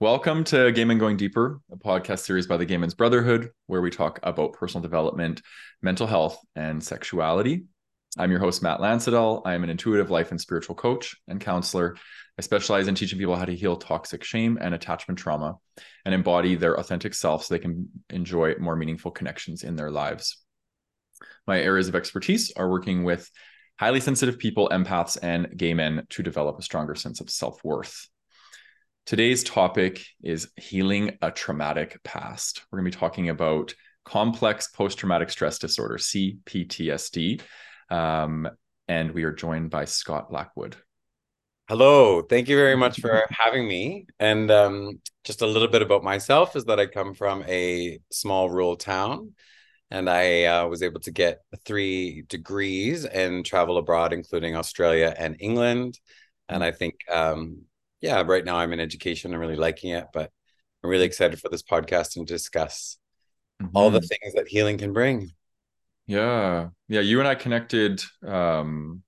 Welcome to Gay Men Going Deeper, a podcast series by the Gay Men's Brotherhood, where we talk about personal development, mental health, and sexuality. I'm your host, Matt Landsiedel. I am an intuitive life and spiritual coach and counselor. I specialize in teaching people how to heal toxic shame and attachment trauma and embody their authentic self so they can enjoy more meaningful connections in their lives. My areas of expertise are working with highly sensitive people, empaths, and gay men to develop a stronger sense of self worth. Today's topic is healing a traumatic past. We're going to be talking about complex post traumatic stress disorder, CPTSD. Um, and we are joined by Scott Blackwood. Hello. Thank you very much for having me. And um, just a little bit about myself is that I come from a small rural town and I uh, was able to get three degrees and travel abroad, including Australia and England. And I think um, yeah, right now I'm in education. I'm really liking it, but I'm really excited for this podcast and discuss mm-hmm. all the mm-hmm. things that healing can bring. Yeah. Yeah. You and I connected. Um,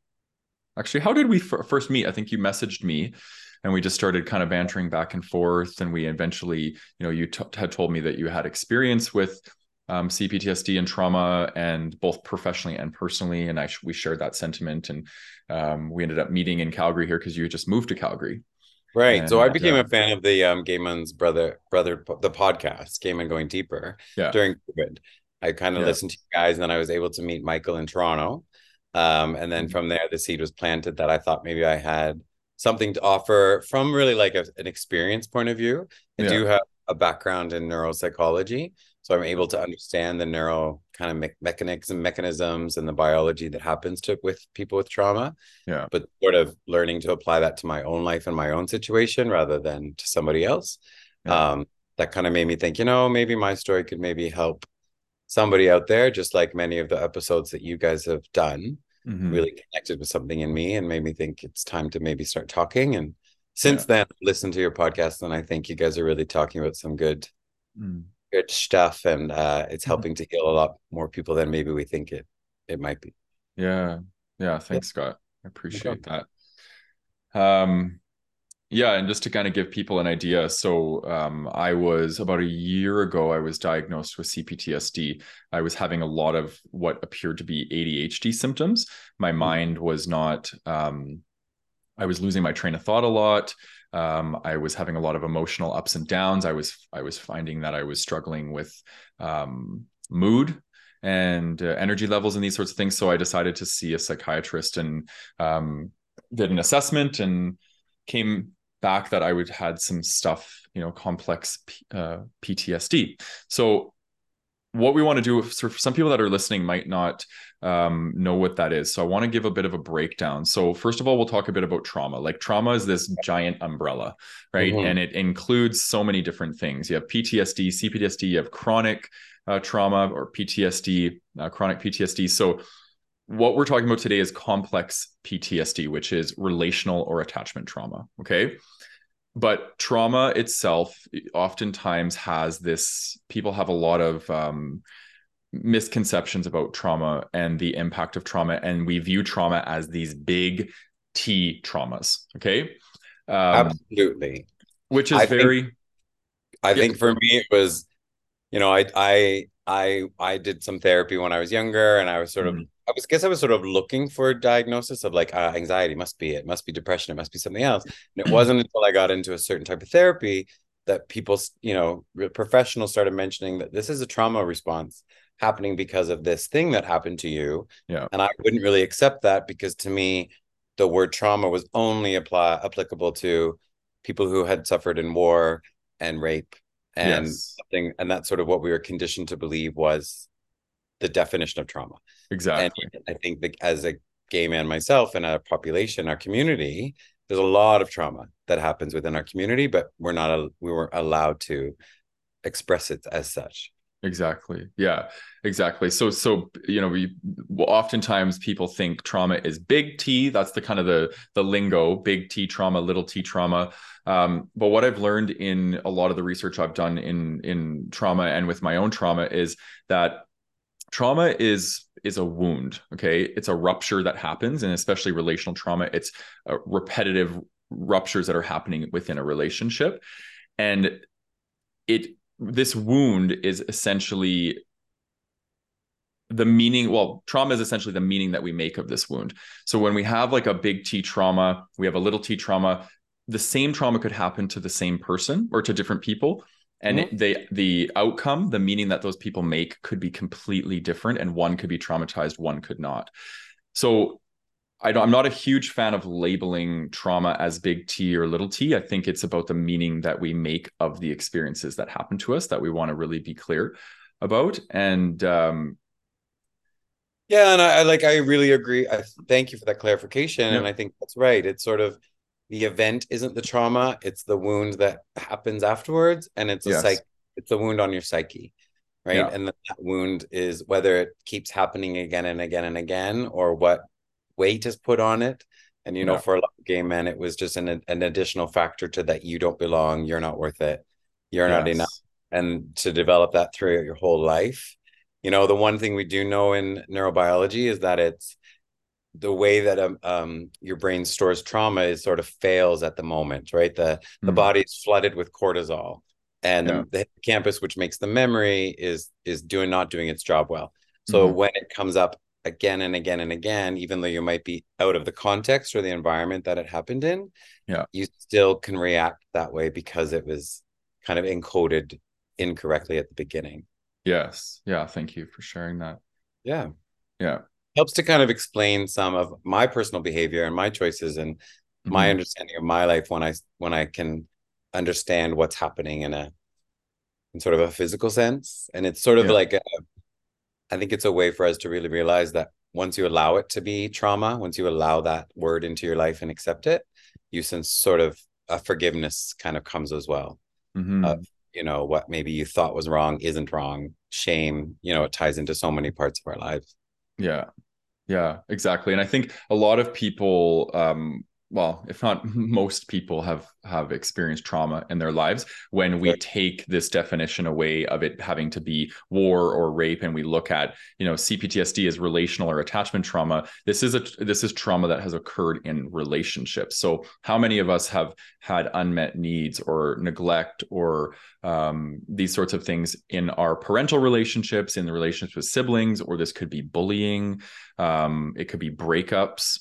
actually, how did we f- first meet? I think you messaged me and we just started kind of bantering back and forth. And we eventually, you know, you t- had told me that you had experience with um, CPTSD and trauma, and both professionally and personally. And I sh- we shared that sentiment, and um, we ended up meeting in Calgary here because you just moved to Calgary. Right. And, so I became a fan of the um Gay Men's brother brother the podcast, Gay Men Going Deeper, yeah. during COVID. I kind of yeah. listened to you guys, and then I was able to meet Michael in Toronto. Um, and then mm-hmm. from there, the seed was planted that I thought maybe I had something to offer from really like a, an experience point of view. I yeah. do have a background in neuropsychology, so i'm able to understand the neuro kind of me- mechanics and mechanisms and the biology that happens to with people with trauma yeah but sort of learning to apply that to my own life and my own situation rather than to somebody else yeah. um that kind of made me think you know maybe my story could maybe help somebody out there just like many of the episodes that you guys have done mm-hmm. really connected with something in me and made me think it's time to maybe start talking and since yeah. then listen to your podcast and i think you guys are really talking about some good mm good stuff and uh, it's mm-hmm. helping to heal a lot more people than maybe we think it it might be yeah yeah thanks yeah. scott i appreciate that um yeah and just to kind of give people an idea so um, i was about a year ago i was diagnosed with cptsd i was having a lot of what appeared to be adhd symptoms my mm-hmm. mind was not um, i was losing my train of thought a lot um, I was having a lot of emotional ups and downs. I was I was finding that I was struggling with um, mood and uh, energy levels and these sorts of things. So I decided to see a psychiatrist and um, did an assessment and came back that I would had some stuff, you know, complex uh, PTSD. So what we want to do for some people that are listening might not um, know what that is. So I want to give a bit of a breakdown. So first of all, we'll talk a bit about trauma. Like trauma is this giant umbrella, right? Mm-hmm. And it includes so many different things. You have PTSD, CPTSD, you have chronic uh, trauma or PTSD, uh, chronic PTSD. So what we're talking about today is complex PTSD, which is relational or attachment trauma. Okay but trauma itself oftentimes has this people have a lot of um, misconceptions about trauma and the impact of trauma and we view trauma as these big t traumas okay um, absolutely which is I very think, i yeah. think for me it was you know i i i i did some therapy when i was younger and i was sort mm-hmm. of I was guess I was sort of looking for a diagnosis of like uh, anxiety must be it must be depression it must be something else and it wasn't until I got into a certain type of therapy that people you know professionals started mentioning that this is a trauma response happening because of this thing that happened to you yeah and I wouldn't really accept that because to me the word trauma was only apply applicable to people who had suffered in war and rape and yes. something and that's sort of what we were conditioned to believe was the definition of trauma. Exactly. And I think that as a gay man myself and a population, our community, there's a lot of trauma that happens within our community, but we're not we weren't allowed to express it as such. Exactly. Yeah, exactly. So, so you know, we oftentimes people think trauma is big T. That's the kind of the the lingo, big T trauma, little T trauma. Um, but what I've learned in a lot of the research I've done in in trauma and with my own trauma is that trauma is is a wound okay? It's a rupture that happens and especially relational trauma it's uh, repetitive ruptures that are happening within a relationship. And it this wound is essentially the meaning well trauma is essentially the meaning that we make of this wound. So when we have like a big t trauma we have a little t trauma the same trauma could happen to the same person or to different people and mm-hmm. it, they the outcome the meaning that those people make could be completely different and one could be traumatized one could not so I am not a huge fan of labeling trauma as big T or little t. I think it's about the meaning that we make of the experiences that happen to us that we want to really be clear about. And um, yeah, and I, I, like I really agree. I thank you for that clarification, yeah. and I think that's right. It's sort of the event isn't the trauma; it's the wound that happens afterwards, and it's a yes. psych. It's a wound on your psyche, right? Yeah. And that wound is whether it keeps happening again and again and again, or what weight is put on it. And you know, yeah. for a lot of gay men, it was just an an additional factor to that you don't belong, you're not worth it, you're yes. not enough, and to develop that throughout your whole life you know the one thing we do know in neurobiology is that it's the way that um, um, your brain stores trauma is sort of fails at the moment right the mm-hmm. the body is flooded with cortisol and yeah. the campus which makes the memory is is doing not doing its job well so mm-hmm. when it comes up again and again and again even though you might be out of the context or the environment that it happened in yeah you still can react that way because it was kind of encoded incorrectly at the beginning Yes. Yeah. Thank you for sharing that. Yeah. Yeah. Helps to kind of explain some of my personal behavior and my choices and mm-hmm. my understanding of my life when I when I can understand what's happening in a in sort of a physical sense. And it's sort of yeah. like a, I think it's a way for us to really realize that once you allow it to be trauma, once you allow that word into your life and accept it, you sense sort of a forgiveness kind of comes as well. Mm-hmm. Of you know what maybe you thought was wrong isn't wrong shame you know it ties into so many parts of our lives yeah. Yeah exactly. And i think a lot of people um well if not most people have have experienced trauma in their lives when we take this definition away of it having to be war or rape and we look at you know cptsd as relational or attachment trauma this is a this is trauma that has occurred in relationships. So how many of us have had unmet needs or neglect or um, these sorts of things in our parental relationships in the relationships with siblings or this could be bullying um, it could be breakups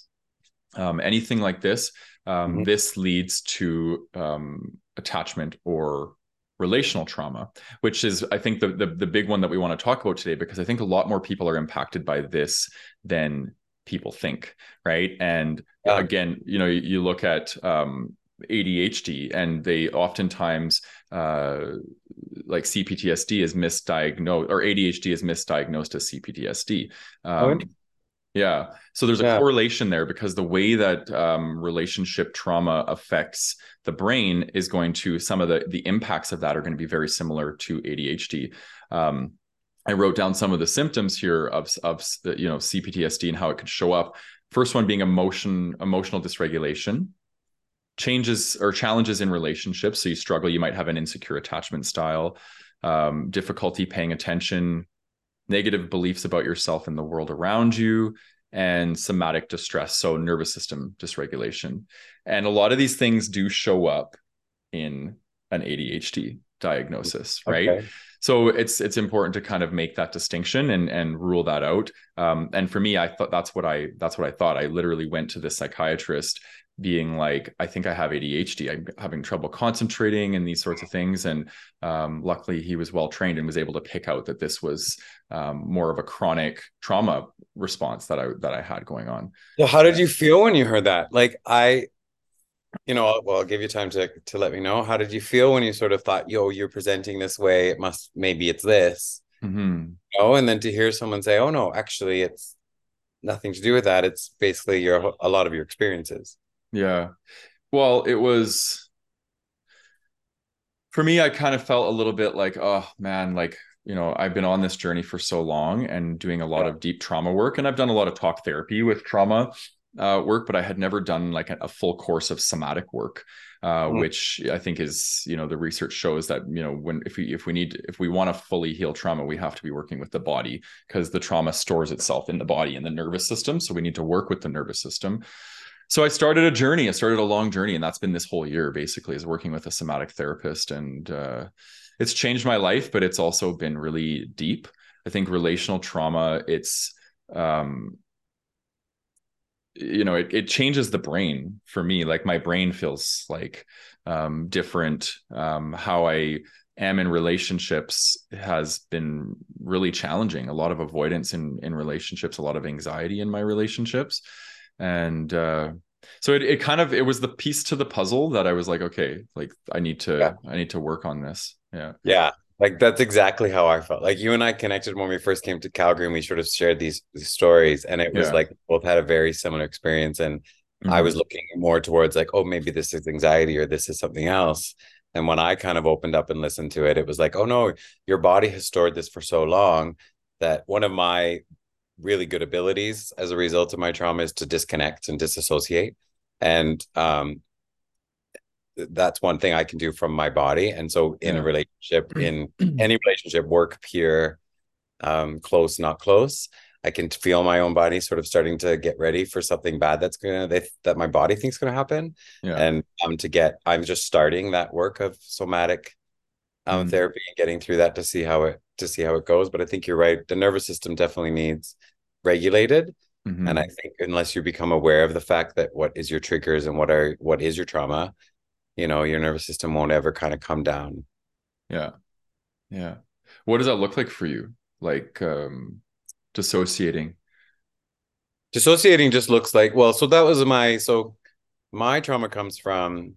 um, anything like this, um, mm-hmm. this leads to um, attachment or relational trauma, which is, I think, the, the, the big one that we want to talk about today, because I think a lot more people are impacted by this than people think, right? And yeah. again, you know, you, look at um, ADHD, and they oftentimes uh, like CPTSD is misdiagnosed, or ADHD is misdiagnosed as CPTSD. Um, yeah. So there's a yeah. correlation there because the way that um, relationship trauma affects the brain is going to some of the the impacts of that are going to be very similar to ADHD. Um, I wrote down some of the symptoms here of of you know CPTSD and how it could show up. First one being emotion emotional dysregulation, changes or challenges in relationships. So you struggle, you might have an insecure attachment style, um, difficulty paying attention, negative beliefs about yourself and the world around you, and somatic distress, so nervous system dysregulation. And a lot of these things do show up in an ADHD diagnosis, right? Okay. So it's it's important to kind of make that distinction and and rule that out. Um, and for me, I thought that's what I that's what I thought. I literally went to the psychiatrist being like, I think I have ADHD. I'm having trouble concentrating and these sorts of things. And um, luckily, he was well trained and was able to pick out that this was um, more of a chronic trauma response that I that I had going on. So, how did you feel when you heard that? Like, I, you know, well, I'll give you time to to let me know. How did you feel when you sort of thought, "Yo, you're presenting this way. It must maybe it's this." Mm-hmm. Oh, and then to hear someone say, "Oh no, actually, it's." nothing to do with that it's basically your a lot of your experiences yeah. Well, it was for me, I kind of felt a little bit like, oh man, like, you know, I've been on this journey for so long and doing a lot yeah. of deep trauma work. And I've done a lot of talk therapy with trauma uh, work, but I had never done like a, a full course of somatic work, uh, mm. which I think is, you know, the research shows that, you know, when if we if we need if we want to fully heal trauma, we have to be working with the body because the trauma stores itself in the body and the nervous system. So we need to work with the nervous system. so I started a journey. I started a long journey, and that's been this whole year basically is working with a somatic therapist, and uh, it's changed my life, but it's also been really deep. I think relational trauma, it's um, you know, it it changes the brain for me. Like my brain feels like um, different. Um, how I am in relationships has been really challenging. A lot of avoidance in in relationships, a lot of anxiety in my relationships and uh, so it, it kind of it was the piece to the puzzle that i was like okay like i need to yeah. i need to work on this yeah yeah like that's exactly how i felt like you and i connected when we first came to calgary and we sort of shared these, these stories and it was yeah. like both had a very similar experience and mm-hmm. i was looking more towards like oh maybe this is anxiety or this is something else and when i kind of opened up and listened to it it was like oh no your body has stored this for so long that one of my really good abilities as a result of my trauma is to disconnect and disassociate and um, that's one thing i can do from my body and so in yeah. a relationship in any relationship work peer um, close not close i can feel my own body sort of starting to get ready for something bad that's gonna they, that my body thinks gonna happen yeah. and um to get i'm just starting that work of somatic um, mm. therapy and getting through that to see how it to see how it goes. But I think you're right. The nervous system definitely needs regulated. Mm-hmm. And I think unless you become aware of the fact that what is your triggers and what are what is your trauma, you know, your nervous system won't ever kind of come down. Yeah. Yeah. What does that look like for you? Like um dissociating? Dissociating just looks like well, so that was my so my trauma comes from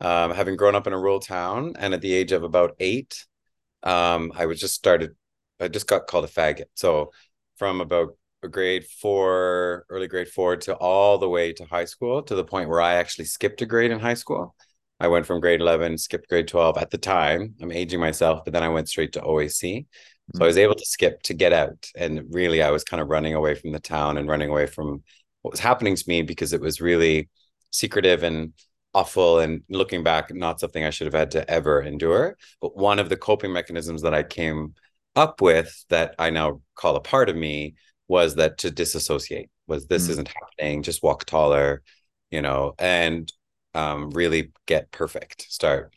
um, having grown up in a rural town and at the age of about eight um, I was just started, I just got called a faggot. So from about grade four, early grade four to all the way to high school to the point where I actually skipped a grade in high school. I went from grade 11, skipped grade 12 at the time. I'm aging myself, but then I went straight to OAC. So I was able to skip to get out. And really, I was kind of running away from the town and running away from what was happening to me because it was really secretive and awful and looking back not something i should have had to ever endure but one of the coping mechanisms that i came up with that i now call a part of me was that to disassociate was this mm. isn't happening just walk taller you know and um, really get perfect start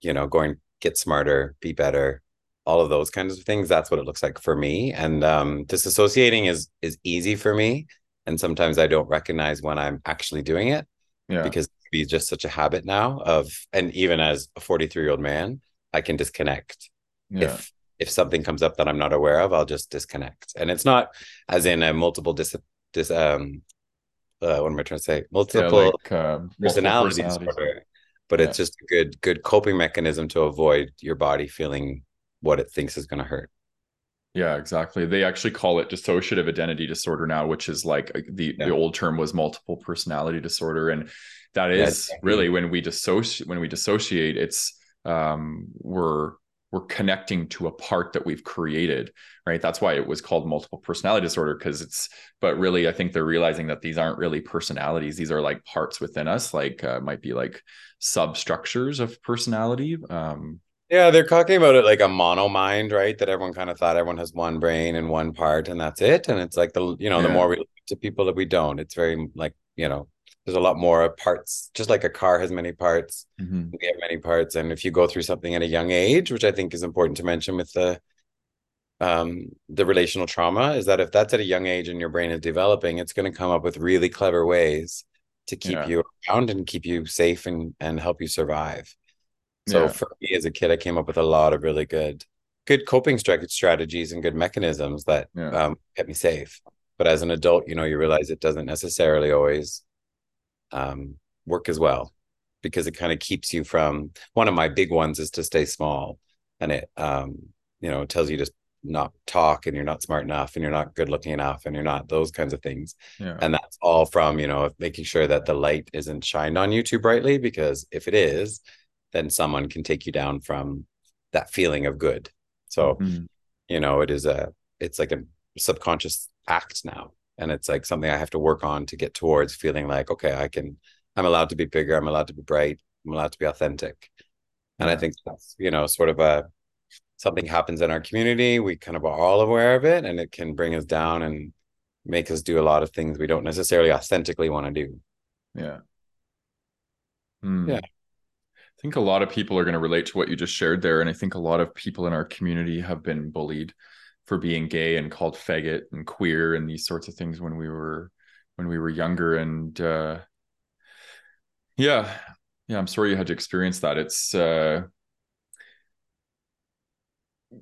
you know going get smarter be better all of those kinds of things. That's what it looks like for me. And um, disassociating is is easy for me. And sometimes i don't recognize when i'm actually doing it yeah. because be just such a habit now of and even as a 43 year old man i can disconnect. Yeah. if if something comes up that i'm not aware of i'll just disconnect. And it's not as in a multiple dis, dis um uh, what am i trying to say multiple, yeah, like, uh, personality disorder but yeah. it's just a good good coping mechanism to avoid your body feeling what it thinks is going to hurt yeah, exactly. They actually call it dissociative identity disorder now, which is like uh, the yeah. the old term was multiple personality disorder, and that is yeah, really when we dissociate. When we dissociate, it's um, we're we're connecting to a part that we've created, right? That's why it was called multiple personality disorder because it's. But really, I think they're realizing that these aren't really personalities; these are like parts within us, like uh, might be like substructures of personality. Um, yeah, they're talking about it like a mono mind, right? That everyone kind of thought everyone has one brain and one part, and that's it. And it's like the you know, yeah. the more we look to people that we don't, it's very like, you know, there's a lot more parts, just like a car has many parts. Mm-hmm. We have many parts. And if you go through something at a young age, which I think is important to mention with the um the relational trauma, is that if that's at a young age and your brain is developing, it's going to come up with really clever ways to keep yeah. you around and keep you safe and and help you survive. So yeah. for me as a kid, I came up with a lot of really good, good coping strategies and good mechanisms that yeah. um, kept me safe. But as an adult, you know, you realize it doesn't necessarily always um, work as well because it kind of keeps you from. One of my big ones is to stay small, and it, um, you know, tells you to not talk and you're not smart enough and you're not good looking enough and you're not those kinds of things yeah. and that's all from you know making sure that the light isn't shined on you too brightly because if it is then someone can take you down from that feeling of good. So, mm-hmm. you know, it is a, it's like a subconscious act now. And it's like something I have to work on to get towards feeling like, okay, I can, I'm allowed to be bigger. I'm allowed to be bright. I'm allowed to be authentic. And yeah. I think that's, you know, sort of a, something happens in our community. We kind of are all aware of it and it can bring us down and make us do a lot of things we don't necessarily authentically want to do. Yeah. Mm. Yeah. I think a lot of people are going to relate to what you just shared there. And I think a lot of people in our community have been bullied for being gay and called faggot and queer and these sorts of things when we were when we were younger. And uh yeah, yeah, I'm sorry you had to experience that. It's uh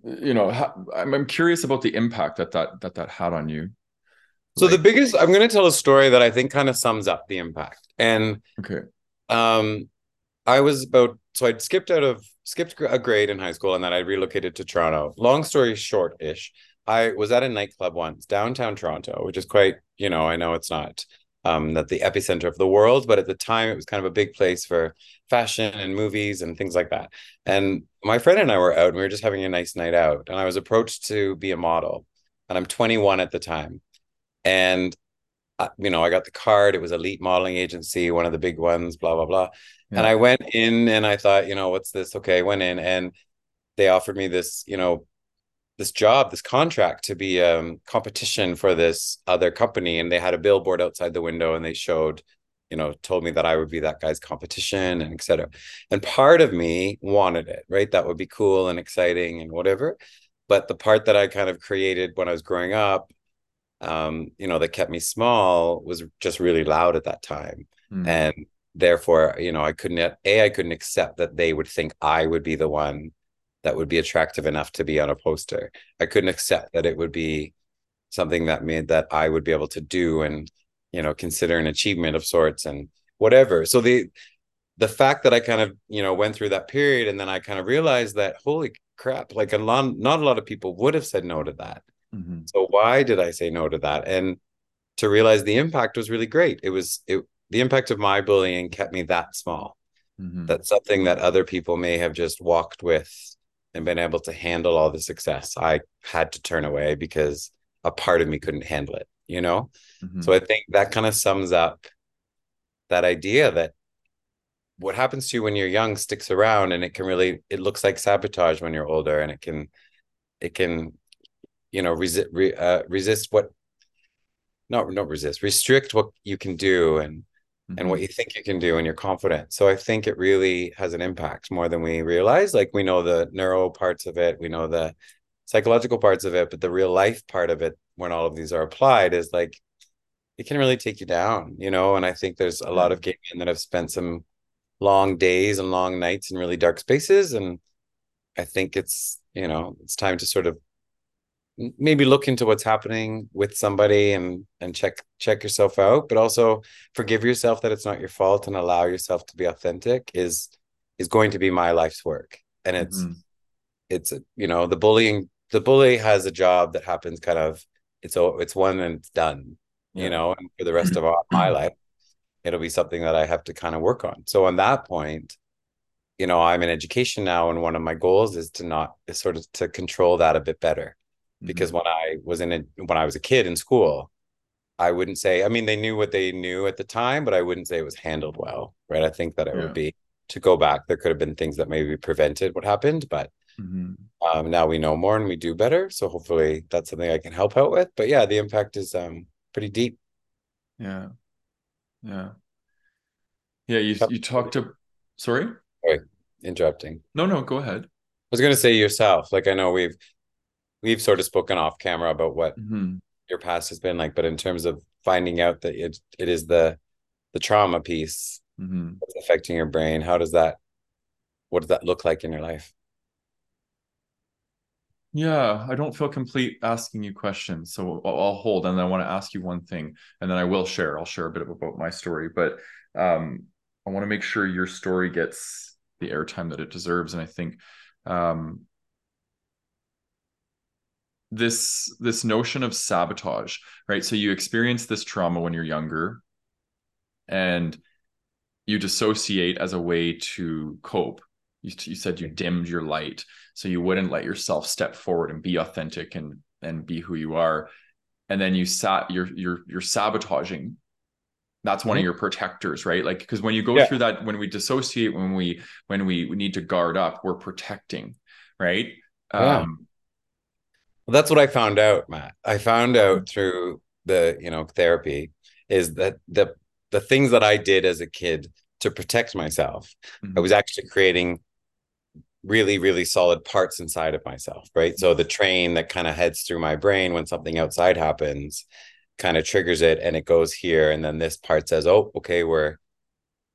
you know, I'm, I'm curious about the impact that that that that had on you. So like, the biggest, I'm going to tell a story that I think kind of sums up the impact. And okay, um, I was about so I'd skipped out of skipped a grade in high school and then I relocated to Toronto. Long story short ish, I was at a nightclub once downtown Toronto, which is quite, you know, I know it's not um that the epicenter of the world, but at the time it was kind of a big place for fashion and movies and things like that. And my friend and I were out and we were just having a nice night out. And I was approached to be a model. And I'm 21 at the time. And you know, I got the card. It was Elite Modeling Agency, one of the big ones, blah, blah, blah. Yeah. And I went in and I thought, you know, what's this? Okay, I went in and they offered me this, you know, this job, this contract to be um competition for this other company. And they had a billboard outside the window and they showed, you know, told me that I would be that guy's competition and etc. And part of me wanted it, right? That would be cool and exciting and whatever. But the part that I kind of created when I was growing up um, you know, that kept me small was just really loud at that time. Mm. And therefore, you know, I couldn't, A, I couldn't accept that they would think I would be the one that would be attractive enough to be on a poster. I couldn't accept that it would be something that made that I would be able to do and, you know, consider an achievement of sorts and whatever. So the, the fact that I kind of, you know, went through that period and then I kind of realized that, holy crap, like a lot, not a lot of people would have said no to that Mm-hmm. So why did I say no to that? And to realize the impact was really great. It was it the impact of my bullying kept me that small. Mm-hmm. That's something that other people may have just walked with and been able to handle all the success. I had to turn away because a part of me couldn't handle it, you know? Mm-hmm. So I think that kind of sums up that idea that what happens to you when you're young sticks around and it can really it looks like sabotage when you're older and it can it can you know resist re, uh, resist what not not resist restrict what you can do and mm-hmm. and what mm-hmm. you think you can do and you're confident so i think it really has an impact more than we realize like we know the neuro parts of it we know the psychological parts of it but the real life part of it when all of these are applied is like it can really take you down you know and i think there's a lot of gay men that have spent some long days and long nights in really dark spaces and i think it's you know it's time to sort of maybe look into what's happening with somebody and and check check yourself out but also forgive yourself that it's not your fault and allow yourself to be authentic is is going to be my life's work and it's mm-hmm. it's you know the bullying the bully has a job that happens kind of it's it's one and it's done yeah. you know and for the rest of my life it'll be something that i have to kind of work on so on that point you know i'm in education now and one of my goals is to not is sort of to control that a bit better because mm-hmm. when I was in a, when I was a kid in school, I wouldn't say. I mean, they knew what they knew at the time, but I wouldn't say it was handled well, right? I think that it yeah. would be to go back. There could have been things that maybe prevented what happened, but mm-hmm. um, now we know more and we do better. So hopefully that's something I can help out with. But yeah, the impact is um pretty deep. Yeah, yeah, yeah. You you talked to sorry. Sorry, interrupting. No, no, go ahead. I was going to say yourself. Like I know we've we've sort of spoken off camera about what mm-hmm. your past has been like, but in terms of finding out that it it is the the trauma piece mm-hmm. that's affecting your brain, how does that what does that look like in your life? Yeah, I don't feel complete asking you questions, so I'll, I'll hold, and then I want to ask you one thing, and then I will share. I'll share a bit about my story, but um, I want to make sure your story gets the airtime that it deserves, and I think um, this this notion of sabotage right so you experience this trauma when you're younger and you dissociate as a way to cope you, you said you dimmed your light so you wouldn't let yourself step forward and be authentic and and be who you are and then you sat you're you're you're sabotaging that's one mm-hmm. of your protectors right like because when you go yeah. through that when we dissociate when we when we, we need to guard up we're protecting right yeah. um well, that's what I found out, Matt. I found out through the, you know, therapy is that the the things that I did as a kid to protect myself, mm-hmm. I was actually creating really, really solid parts inside of myself, right? So the train that kind of heads through my brain when something outside happens kind of triggers it and it goes here. And then this part says, oh, okay, we're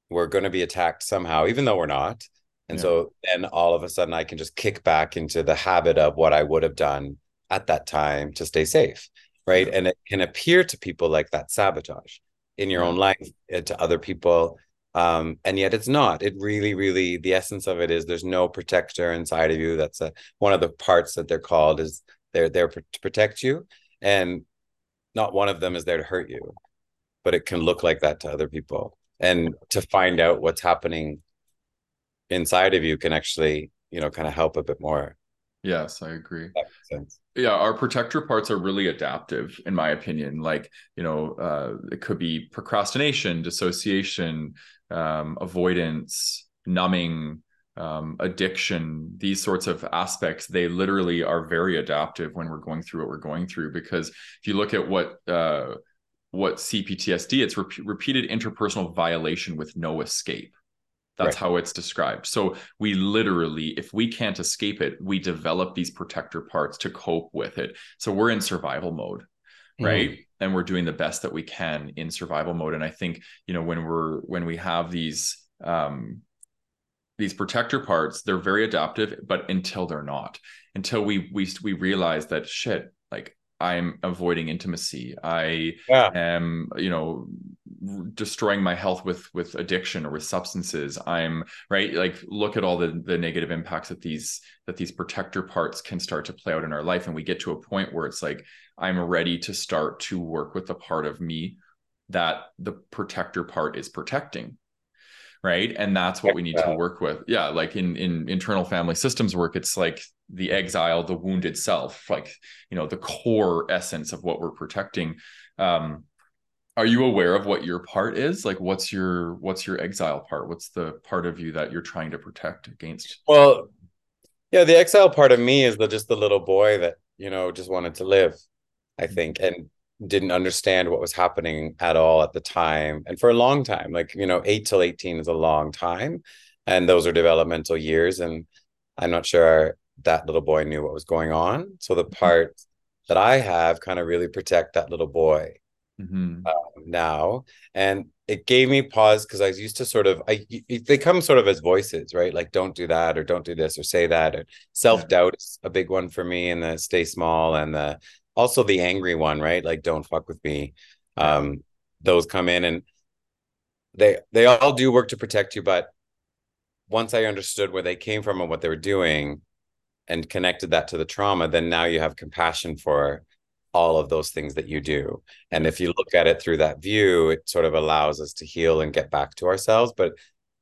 we're going to be attacked somehow, even though we're not. And yeah. so then all of a sudden I can just kick back into the habit of what I would have done at that time to stay safe. Right. And it can appear to people like that sabotage in your own life to other people um, and yet it's not it really really the essence of it is there's no protector inside of you that's a, one of the parts that they're called is they're there to protect you and not one of them is there to hurt you but it can look like that to other people and to find out what's happening inside of you can actually you know kind of help a bit more Yes, I agree. Yeah, our protector parts are really adaptive, in my opinion. Like, you know, uh, it could be procrastination, dissociation, um, avoidance, numbing, um, addiction, these sorts of aspects. They literally are very adaptive when we're going through what we're going through. Because if you look at what uh, what CPTSD, it's re- repeated interpersonal violation with no escape. That's right. how it's described. So we literally, if we can't escape it, we develop these protector parts to cope with it. So we're in survival mode, right? Mm. And we're doing the best that we can in survival mode. And I think, you know, when we're when we have these um these protector parts, they're very adaptive, but until they're not, until we we we realize that shit, like I'm avoiding intimacy. I yeah. am, you know, destroying my health with with addiction or with substances i'm right like look at all the the negative impacts that these that these protector parts can start to play out in our life. And we get to a point where it's like i'm ready to start to work with the part of me that the protector part is protecting right? And that's what we need to work with. Yeah like in in internal family systems work it's like the exile the wounded self like you know the core essence of what we're protecting. Um are you aware of what your part is? Like what's your what's your exile part? What's the part of you that you're trying to protect against? Well yeah the exile part of me is the just the little boy that you know just wanted to live i mm-hmm. think and didn't understand what was happening at all at the time and for a long time like you know 8 till 18 is a long time and those are developmental years and i'm not sure that little boy knew what was going on. So the mm-hmm. part that i have kind of really protect that little boy mm-hmm. um, now and it gave me pause because i used to sort of i they come sort of as voices right like don't do that or don't do this or say that or self-doubt yeah. is a big one for me and the stay small and the also the angry one right like don't fuck with me um those come in and they they all do work to protect you but once i understood where they came from and what they were doing and connected that to the trauma then now you have compassion for all of those things that you do. And if you look at it through that view, it sort of allows us to heal and get back to ourselves. But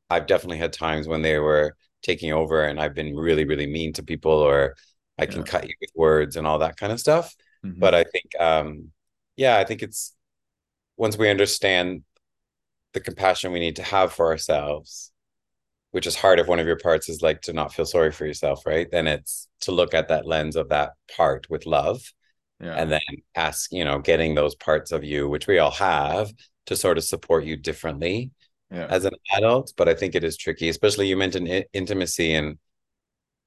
I've definitely had times when they were taking over and I've been really, really mean to people or I can yeah. cut you with words and all that kind of stuff. Mm-hmm. But I think, um, yeah, I think it's once we understand the compassion we need to have for ourselves, which is hard if one of your parts is like to not feel sorry for yourself, right? Then it's to look at that lens of that part with love yeah. and then ask you know getting those parts of you which we all have to sort of support you differently yeah. as an adult but i think it is tricky especially you mentioned I- intimacy and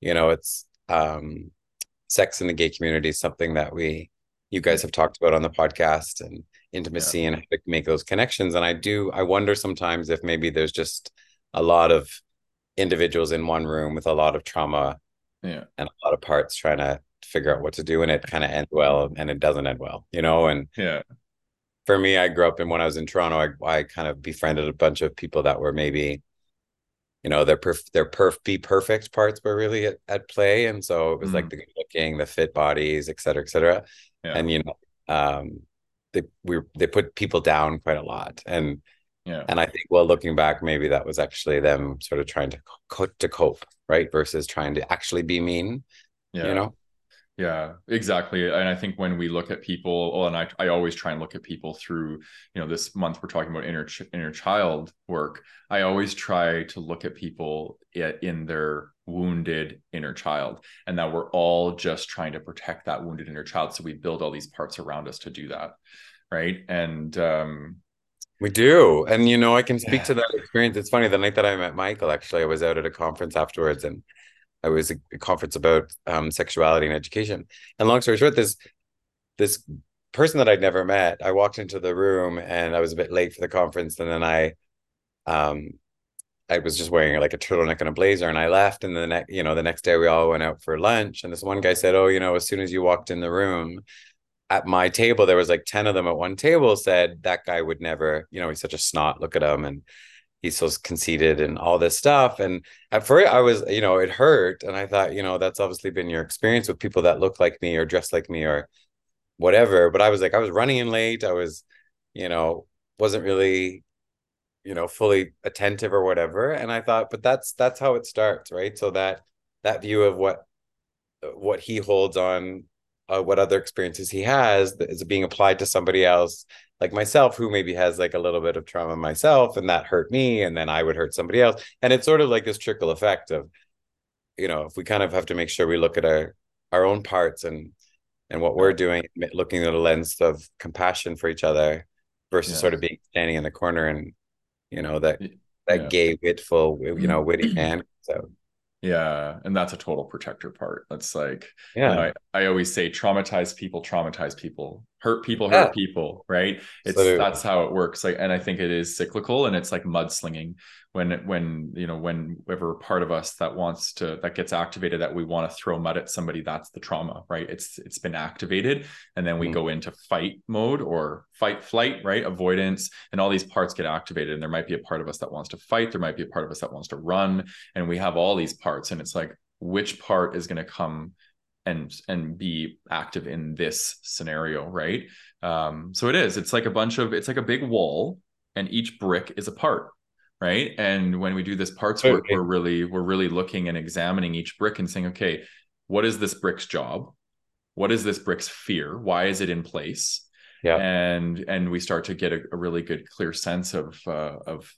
you know it's um sex in the gay community is something that we you guys have talked about on the podcast and intimacy yeah. and how to make those connections and i do i wonder sometimes if maybe there's just a lot of individuals in one room with a lot of trauma yeah. and a lot of parts trying to figure out what to do and it kind of ends well and it doesn't end well you know and yeah. for me i grew up and when i was in toronto i, I kind of befriended a bunch of people that were maybe you know their perf their perf be perfect parts were really at, at play and so it was mm like the good looking the fit bodies et cetera et cetera. Yeah. and you know um they we they put people down quite a lot and yeah. and i think well looking back maybe that was actually them sort of trying to co- to cope right versus trying to actually be mean yeah. you know yeah, exactly. And I think when we look at people, well, and I, I always try and look at people through, you know, this month we're talking about inner inner child work. I always try to look at people in their wounded inner child, and that we're all just trying to protect that wounded inner child. So we build all these parts around us to do that, right? And um, We do. And you know, I can speak yeah. to that experience. It's funny, the night that I met Michael, actually, I was out at a conference afterwards and I was a, a conference about um, sexuality and education. And long story short, this this person that I'd never met, I walked into the room and I was a bit late for the conference. And then I um I was just wearing like a turtleneck and a blazer and I left. And the next, you know, the next day we all went out for lunch. And this one guy said, Oh, you know, as soon as you walked in the room, at my table, there was like 10 of them at one table said that guy would never, you know, he's such a snot. Look at him. And he's so conceited and all this stuff. And at first I was, you know, it hurt. And I thought, you know, that's obviously been your experience with people that look like me or dress like me or whatever. But I was like, I was running in late. I was, you know, wasn't really, you know, fully attentive or whatever. And I thought, but that's that's how it starts, right? So that that view of what what he holds on uh, what other experiences he has is being applied to somebody else like myself who maybe has like a little bit of trauma myself and that hurt me and then i would hurt somebody else and it's sort of like this trickle effect of you know if we kind of have to make sure we look at our our own parts and and what we're doing looking at a lens of compassion for each other versus yeah. sort of being standing in the corner and you know that that yeah. gay witful you know witty man so yeah, and that's a total protector part. That's like, yeah, you know, I, I always say traumatize people, traumatize people, hurt people, hurt yeah. people, right? It's that's how it works. Like, and I think it is cyclical and it's like mudslinging when when you know whenever part of us that wants to that gets activated that we want to throw mud at somebody that's the trauma right it's it's been activated and then we mm-hmm. go into fight mode or fight flight right avoidance and all these parts get activated and there might be a part of us that wants to fight there might be a part of us that wants to run and we have all these parts and it's like which part is going to come and and be active in this scenario right? Um so it is. It's like a bunch of it's like a big wall and each brick is a part right? And when we do this parts work okay. we're really we're really looking and examining each brick and saying okay what is this brick's job? What is this brick's fear? Why is it in place? Yeah. And and we start to get a, a really good clear sense of uh, of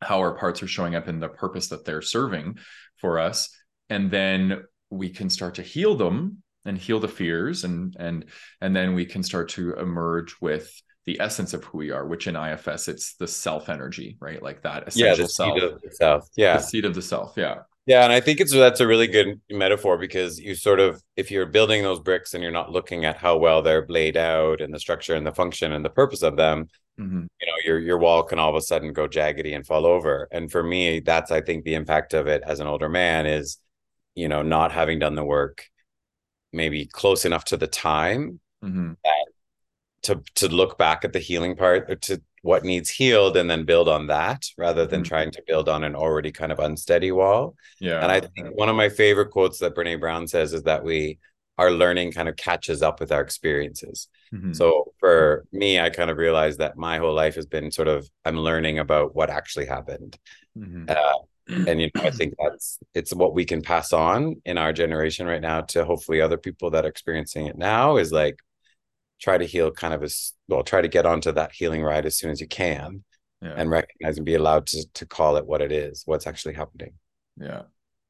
how our parts are showing up in the purpose that they're serving for us. And then we can start to heal them and heal the fears and and and then we can start to emerge with the essence of who we are, which in IFS it's the self energy, right? Like that essential yeah, the self. Seed of the self. Yeah. The seed of the self. Yeah. Yeah. And I think it's that's a really good metaphor because you sort of if you're building those bricks and you're not looking at how well they're laid out and the structure and the function and the purpose of them, mm-hmm. you know, your your wall can all of a sudden go jaggedy and fall over. And for me, that's I think the impact of it as an older man is, you know, not having done the work maybe close enough to the time mm-hmm. that to to look back at the healing part to what needs healed and then build on that rather than mm-hmm. trying to build on an already kind of unsteady wall. Yeah. And I think one of my favorite quotes that Brene Brown says is that we our learning kind of catches up with our experiences. Mm-hmm. So for me, I kind of realized that my whole life has been sort of I'm learning about what actually happened. Mm-hmm. Uh, and you know, I think that's it's what we can pass on in our generation right now to hopefully other people that are experiencing it now is like try to heal kind of as well try to get onto that healing ride as soon as you can yeah. and recognize and be allowed to to call it what it is what's actually happening yeah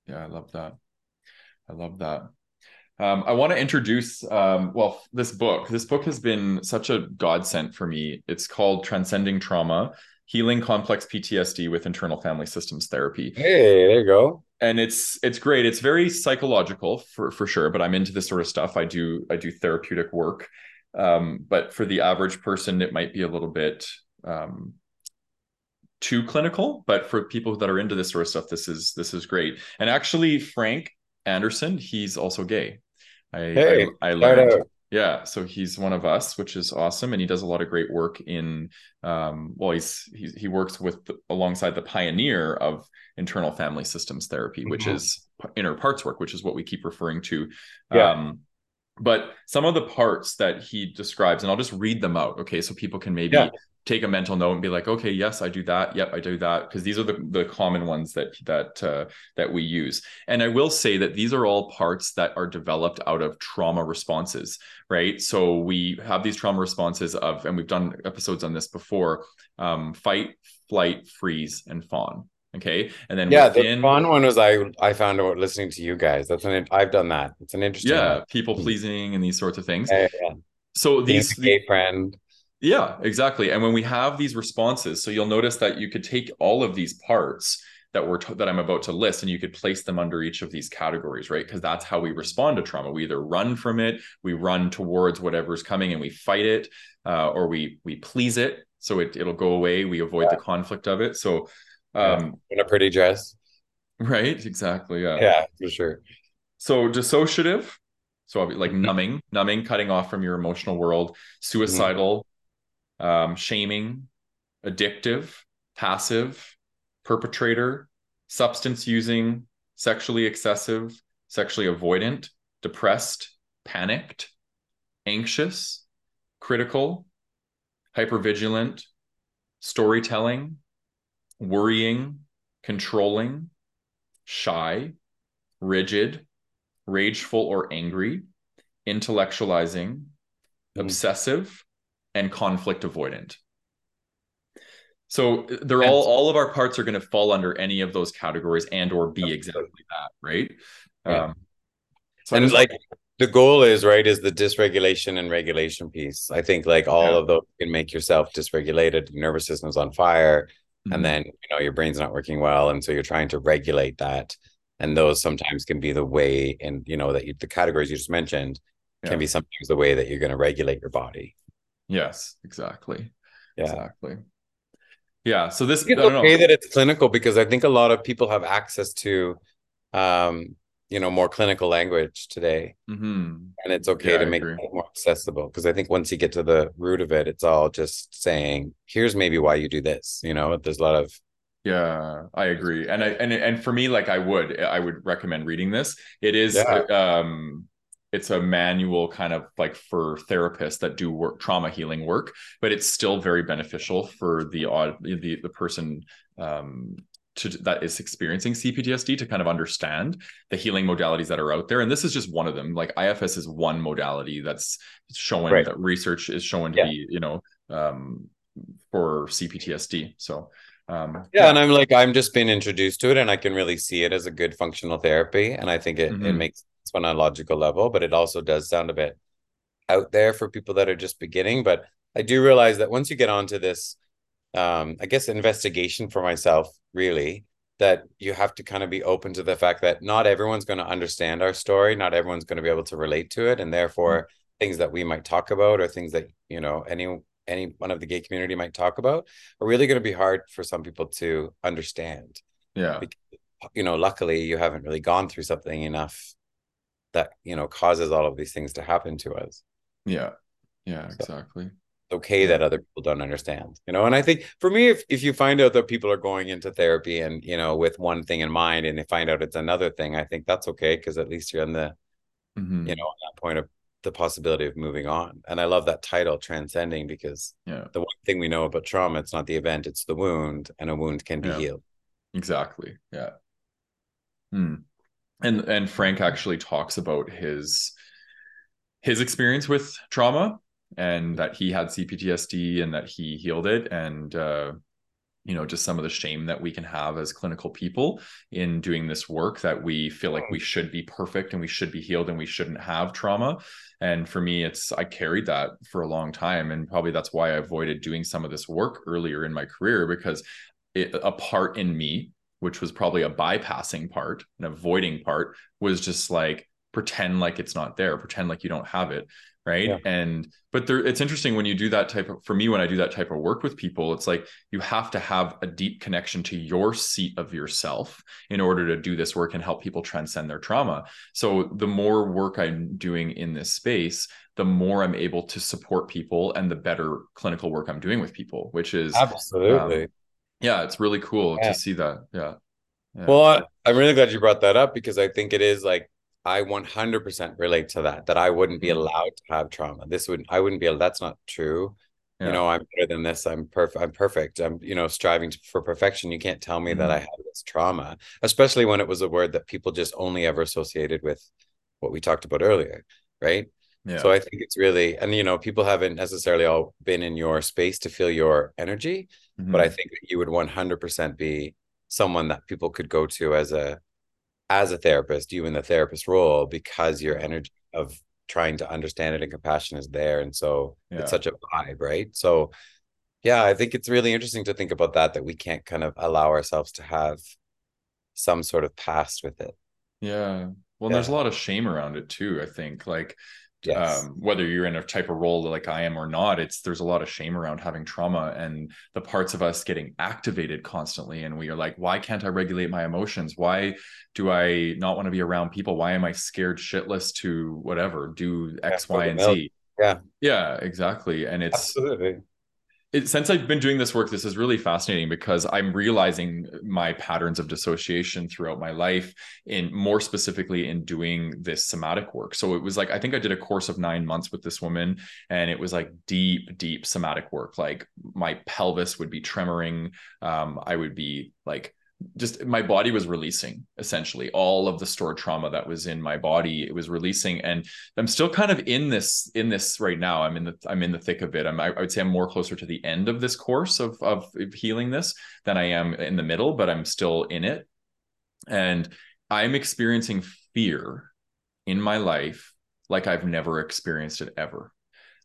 yeah i love that i love that um, I want to introduce, um, well, this book. This book has been such a godsend for me. It's called Transcending Trauma Healing Complex PTSD with Internal Family Systems Therapy. Hey, there you go. And it's it's great. It's very psychological for for sure, but I'm into this sort of stuff. I do I do therapeutic work um, but for the average person, it might be a little bit um, too clinical. But for people that are into this sort of stuff, this is this is great. And actually, Frank Anderson, he's also gay. I hey, I, I learned. Yeah, so he's one of us, which is awesome, and he does a lot of great work in. Um, well, he's, he's he works with the, alongside the pioneer of internal family systems therapy, which mm-hmm. is inner parts work, which is what we keep referring to. Yeah. Um, but some of the parts that he describes and i'll just read them out okay so people can maybe yeah. Take a mental note and be like okay yes i do that yep i do that because these are the, the common ones that that uh, that we use and i will say that these are all parts that are developed out of trauma responses right so we have these trauma responses of and we've done episodes on this before um, fight flight freeze and fawn Okay. And then yeah, within... the fun one was I I found out listening to you guys. That's an I've done that. It's an interesting yeah, one. people pleasing and these sorts of things. Yeah, yeah. So these gay friend. Yeah, exactly. And when we have these responses, so you'll notice that you could take all of these parts that we're t- that I'm about to list, and you could place them under each of these categories, right? Because that's how we respond to trauma. We either run from it, we run towards whatever's coming, and we fight it, uh, or we we please it, so it it'll go away. We avoid yeah. the conflict of it. So, um, in a pretty dress, right? Exactly. Yeah. Yeah, for sure. So dissociative, so like numbing, numbing, cutting off from your emotional world. Mm-hmm. Suicidal. Um, shaming, addictive, passive perpetrator, substance using, sexually excessive, sexually avoidant, depressed, panicked, anxious, critical, hypervigilant, storytelling, worrying, controlling, shy, rigid, rageful or angry, intellectualizing, mm. obsessive, and conflict avoidant. So they're all all of our parts are going to fall under any of those categories and or be exactly that, right? Yeah. Um, so and like the goal is right is the dysregulation and regulation piece. I think like all yeah. of those can make yourself dysregulated, nervous system's on fire, mm-hmm. and then you know your brain's not working well, and so you're trying to regulate that. And those sometimes can be the way, and you know that you, the categories you just mentioned yeah. can be sometimes the way that you're going to regulate your body. Yes, exactly. Yeah. Exactly. Yeah. So this it's okay that it's clinical because I think a lot of people have access to um, you know, more clinical language today. Mm-hmm. And it's okay yeah, to I make agree. it more accessible. Because I think once you get to the root of it, it's all just saying, here's maybe why you do this. You know, there's a lot of yeah, I agree. And I and and for me, like I would I would recommend reading this. It is yeah. um it's a manual kind of like for therapists that do work trauma healing work but it's still very beneficial for the the, the person um, to, that is experiencing CPTSD to kind of understand the healing modalities that are out there. And this is just one of them. Like IFS is one modality that's showing right. that research is showing to yeah. be, you know, um, for CPTSD. So, um, yeah, yeah, and I'm like, I'm just being introduced to it and I can really see it as a good functional therapy. And I think it, mm-hmm. it makes on a logical level, but it also does sound a bit out there for people that are just beginning. But I do realize that once you get onto this, um, I guess investigation for myself, really, that you have to kind of be open to the fact that not everyone's going to understand our story, not everyone's going to be able to relate to it, and therefore mm-hmm. things that we might talk about or things that you know any any one of the gay community might talk about are really going to be hard for some people to understand. Yeah. Because, you know, luckily you haven't really gone through something enough that you know causes all of these things to happen to us. Yeah. Yeah so exactly. okay that other people don't understand you know and i think for me if, if you find out that people are going into therapy and you know with one thing in mind and they find out it's another thing i think that's okay because at least you're on the mm-hmm. you know on that point of the possibility of moving on. And i love that title transcending because yeah. the one thing we know about trauma it's not the event it's the wound and a wound can be yeah. healed. Exactly. Yeah. Hmm and and Frank actually talks about his his experience with trauma and that he had CPTSD and that he healed it and uh, you know just some of the shame that we can have as clinical people in doing this work that we feel like we should be perfect and we should be healed and we shouldn't have trauma. And for me it's i carried that for a long time. And probably that's why i avoided doing some of this work earlier in my career because it, a part in me which was probably a bypassing part, an avoiding part, was just like pretend like it's not there, pretend like you don't have it. Right. Yeah. And, but there, it's interesting when you do that type of, for me, when I do that type of work with people, it's like you have to have a deep connection to your seat of yourself in order to do this work and help people transcend their trauma. So the more work I'm doing in this space, the more I'm able to support people and the better clinical work I'm doing with people, which is absolutely. Um, yeah it's really cool yeah. to see that yeah, yeah. well i'm really glad you brought that up because i think it is like i 100% relate to that that i wouldn't be mm-hmm. allowed to have trauma this would i wouldn't be able that's not true yeah. you know i'm better than this i'm perfect i'm perfect i'm you know striving to, for perfection you can't tell me mm-hmm. that i have this trauma especially when it was a word that people just only ever associated with what we talked about earlier right yeah. So I think it's really, and you know, people haven't necessarily all been in your space to feel your energy, mm-hmm. but I mm-hmm. think that you would 100% be someone that people could go to as a, as a therapist, you in the therapist role, because your energy of trying to understand it and compassion is there and so Yeah. it's such a vibe right so yeah i think it's really interesting to think about that that we can't kind of allow ourselves to have some sort of past with it Yeah. Well, there's a lot of shame around it too, I think. Like yes um, whether you're in a type of role like I am or not, it's there's a lot of shame around having trauma and the parts of us getting activated constantly. And we are like, why can't I regulate my emotions? Why do I not want to be around people? Why am I scared shitless to whatever, do X, Y, and. Z? Yeah. Yeah, exactly. And it's absolutely it, since I've been doing this work, this is really fascinating because I'm realizing my patterns of dissociation throughout my life, in more specifically in doing this somatic work. So it was like I think I did a course of nine months with this woman, and it was like deep, deep somatic work. Like my pelvis would be tremoring, um, I would be like just my body was releasing essentially. All of the stored trauma that was in my body it was releasing. And i'm still kind of in this in this right now. I'm in the i'm in the thick of it. I'm i would say i'm more closer to the end of this course of of healing this than i am in the middle but i'm still in it. And i'm experiencing fear in my life like i've never experienced it ever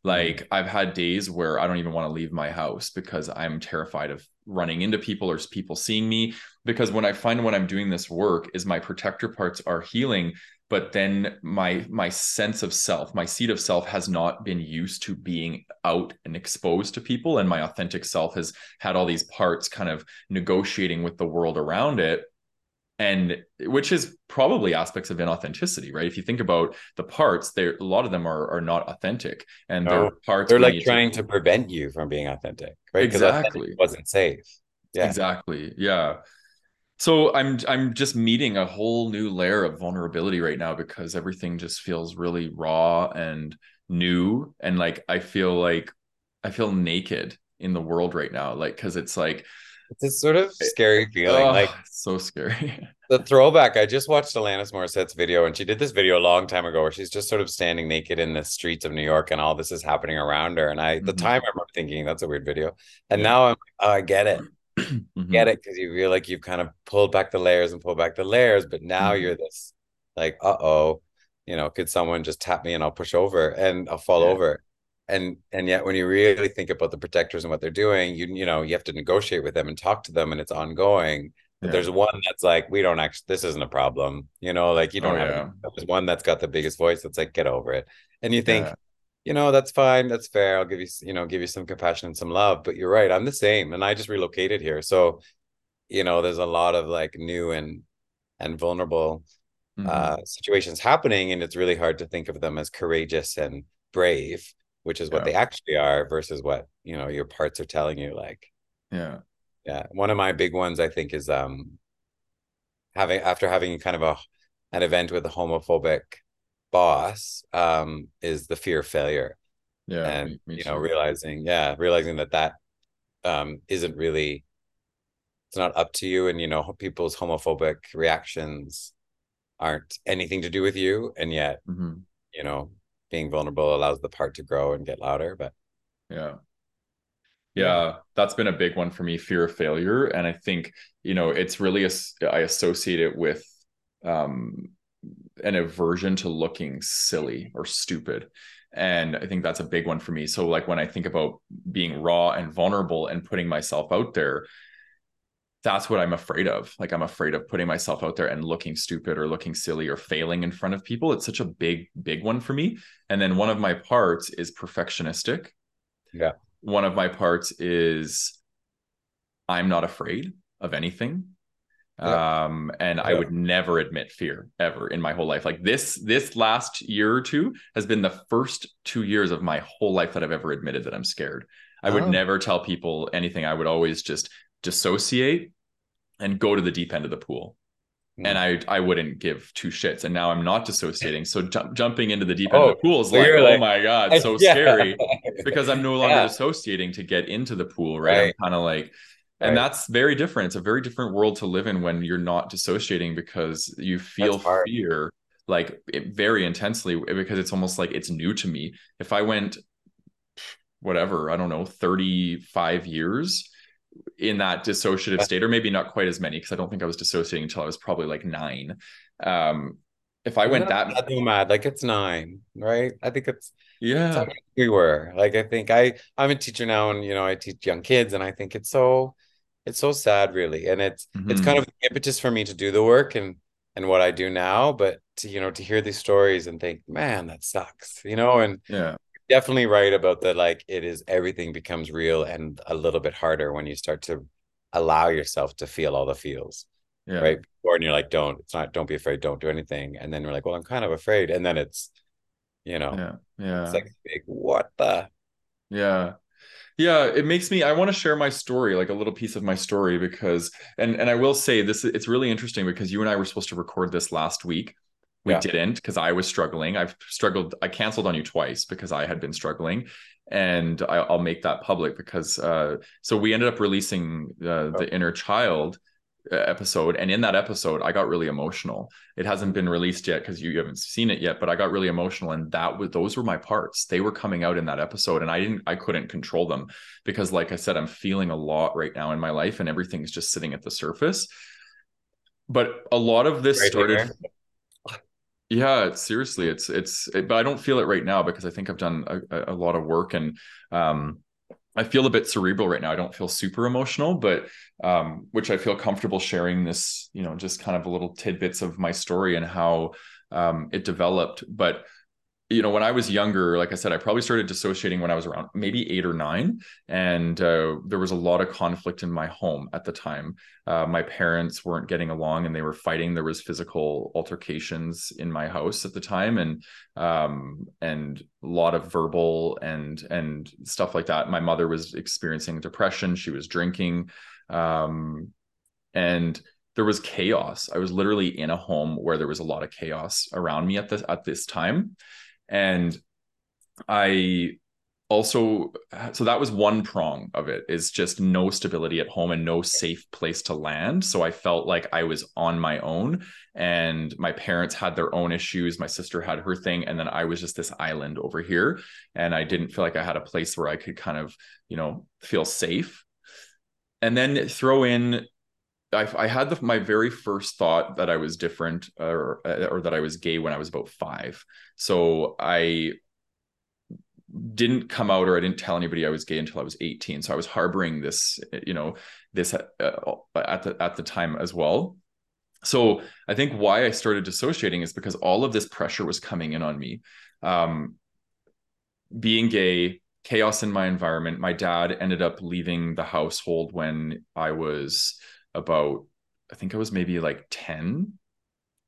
like I've had days where I don't even want to leave my house because I'm terrified of running into people or people seeing me. Because when I find when I'm doing this work is my protector parts are healing, but then my my sense of self, my seed of self has not been used to being out and exposed to people. And my authentic self has had all these parts kind of negotiating with the world around it and which is probably aspects of inauthenticity right? If you think about the parts there a lot of them are are not authentic and No, they're oh, parts they're like trying to prevent you from being authentic right? Authentic Exactly. wasn't safe. Yeah. Exactly yeah. So i'm i'm just meeting a whole new layer of vulnerability right now because everything just feels really raw and new and like i feel like i feel naked in the world right now like because it's like it's a sort of scary feeling oh, like so scary the throwback i just watched alanis morissette's video and she did this video a long time ago where she's just sort of standing naked in the streets of new york and all this is happening around her and i the Mhm. time i remember thinking that's a weird video and Yeah. now i'm oh i get it Mhm. get it because you feel like you've kind of pulled back the layers and pulled back the layers but now Mhm. you're this like uh-oh you know could someone just tap me and i'll push over and i'll fall Yeah. over and and yet when you really think about the protectors and what they're doing you you know you have to negotiate with them and talk to them and it's ongoing but Yeah. there's one that's like we don't actually this isn't a problem you know like you don't Oh, have yeah. there's one that's got the biggest voice that's like get over it and you think Yeah. you know that's fine that's fair i'll give you you know give you some compassion and some love but you're right i'm the same and i just relocated here so you know there's a lot of like new and and vulnerable Mhm. uh situations happening and it's really hard to think of them as courageous and brave which is what Yeah. they actually are versus what you know your parts are telling you like yeah yeah one of my big ones i think is um having after having kind of a an event with a homophobic boss um is the fear of failure yeah and me- me you know too. realizing yeah realizing that that um isn't really it's not up to you and you know people's homophobic reactions aren't anything to do with you and yet Mhm. you know being vulnerable allows the part to grow and get louder but Yeah. Yeah. That's been a big one for me, fear of failure. And I think, you know, it's really, as- I associate it with um, an aversion to looking silly or stupid. And I think that's a big one for me. So, like, when I think about being raw and vulnerable and putting myself out there, that's what I'm afraid of. Like, I'm afraid of putting myself out there and looking stupid or looking silly or failing in front of people. It's such a big, big one for me. And then one of my parts is perfectionistic. Yeah. One of my parts is I'm not afraid of anything. Yeah. Um, and I would never admit fear ever in my whole life. Like this, this last year or two has been the first two years of my whole life that I've ever admitted that I'm scared. I would Oh. never tell people anything. I would always just dissociate and go to the deep end of the pool. Mm. And I I wouldn't give two shits. And now I'm not dissociating. So ju- jumping into the deep end Oh, of the pool is like, oh my God, so Yeah. scary because I'm no longer Yeah. dissociating to get into the pool, right? Right. I'm kind of like, and Right. that's very different. It's a very different world to live in when you're not dissociating because you feel fear like it very intensely because it's almost like it's new to me. If I went, whatever, I don't know, 35 years in that dissociative state, or maybe not quite as many, because I don't think I was dissociating until I was probably like nine. Um, if I went that mad, like it's nine, right? I think it's yeah. It's we were like I think I I'm a teacher now, and you know I teach young kids, and I think it's so it's so sad, really, and it's mm-hmm. it's kind of impetus for me to do the work and and what I do now, but to you know to hear these stories and think, man, that sucks, you know, and yeah. Definitely right about the Like it is, everything becomes real and a little bit harder when you start to allow yourself to feel all the feels yeah. right? Before and you're like don't it's not don't be afraid don't do anything. And then we're like well i'm kind of afraid. And then it's you know yeah yeah. it's like big what the? Yeah. Yeah it makes me i want to share my story like a little piece of my story because and and i will say this it's really interesting because you and i were supposed to record this last week we yeah. didn't because i was struggling i've struggled i canceled on you twice because i had been struggling and I, will make that public because uh so we ended up releasing uh, oh. the inner child episode and in that episode i got really emotional it hasn't been released yet because you haven't seen it yet but i got really emotional and that was those were my parts they were coming out in that episode and i didn't i couldn't control them because like i said i'm feeling a lot right now in my life and everything's just sitting at the surface but a lot of this right started. Yeah seriously it's it's it, but i don't feel it right now because i think i've done a, a lot of work and um I feel a bit cerebral right now. I don't feel super emotional, but um, which I feel comfortable sharing this, you know, just kind of little tidbits of my story and how um, it developed. But you know, when I was younger, like I said, I probably started dissociating when I was around maybe eight or nine. And uh, there was a lot of conflict in my home at the time. Uh, my parents weren't getting along and they were fighting. There was physical altercations in my house at the time and um, and a lot of verbal and and stuff like that. My mother was experiencing depression. She was drinking. Um, and there was chaos. I was literally in a home where there was a lot of chaos around me at this at this time and i also so that was one prong of it is just no stability at home and no safe place to land. So i felt like i was on my own and my parents had their own issues my sister had her thing and then i was just this island over here. And i didn't feel like i had a place where i could kind of you know feel safe. And then throw in I, I had the, my very first thought that I was different or or that I was gay when I was about five. So I didn't come out or I didn't tell anybody I was gay until I was 18. So I was harboring this, you know, this uh, at the at the time as well. So I think why I started dissociating is because all of this pressure was coming in on me. Um, being gay, chaos in my environment. My dad ended up leaving the household when I was about I think I was maybe like 10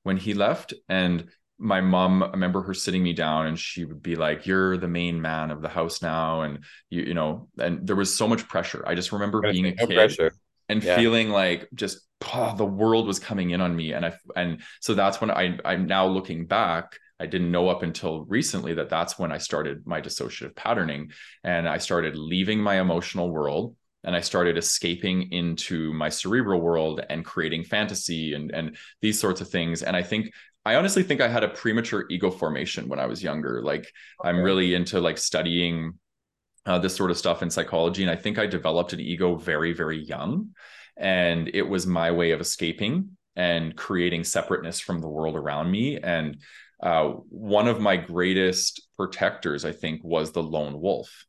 when he left. And my mom I remember her sitting me down and she would be like you're the main man of the house now. And you you know and there was so much pressure. I just remember being a kid pressure. and yeah. feeling like just oh, the world was coming in on me. And I and so that's when I I'm now looking back I didn't know up until recently that that's when I started my dissociative patterning and I started leaving my emotional world and I started escaping into my cerebral world and creating fantasy and and these sorts of things. And I think I honestly think I had a premature ego formation when I was younger. Like okay. I'm really into like studying uh, this sort of stuff in psychology, and I think I developed an ego very very young, and it was my way of escaping and creating separateness from the world around me and uh, one of my greatest protectors, I think, was the lone wolf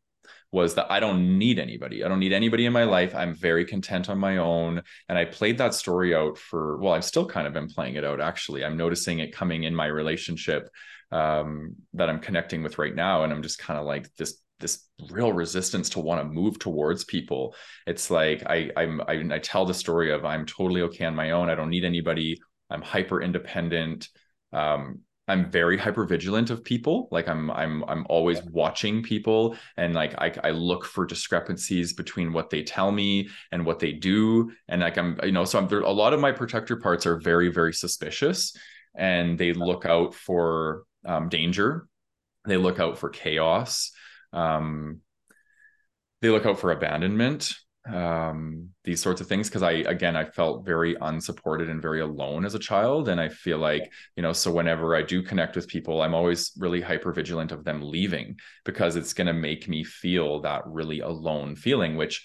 was that I don't need anybody. I don't need anybody in my life. I'm very content on my own. And I played that story out for, well, I've still kind of been playing it out actually. I'm noticing it coming in my relationship um, that I'm connecting with right now. And I'm just kind of like this this real resistance to want to move towards people. It's like I I'm I, I tell the story of I'm totally okay on my own. I don't need anybody. I'm hyper independent. Um, I'm very hyper vigilant of people. Like I'm I'm I'm always watching people and like I I look for discrepancies between what they tell me and what they do. And like I'm, you know, so I'm there a lot of my protector parts are very, very suspicious and they look out for um, danger. They look out for chaos. Um, they look out for abandonment um these sorts of things because i again i felt very unsupported and very alone as a child and i feel like you know so whenever i do connect with people i'm always really hyper vigilant of them leaving because it's going to make me feel that really alone feeling which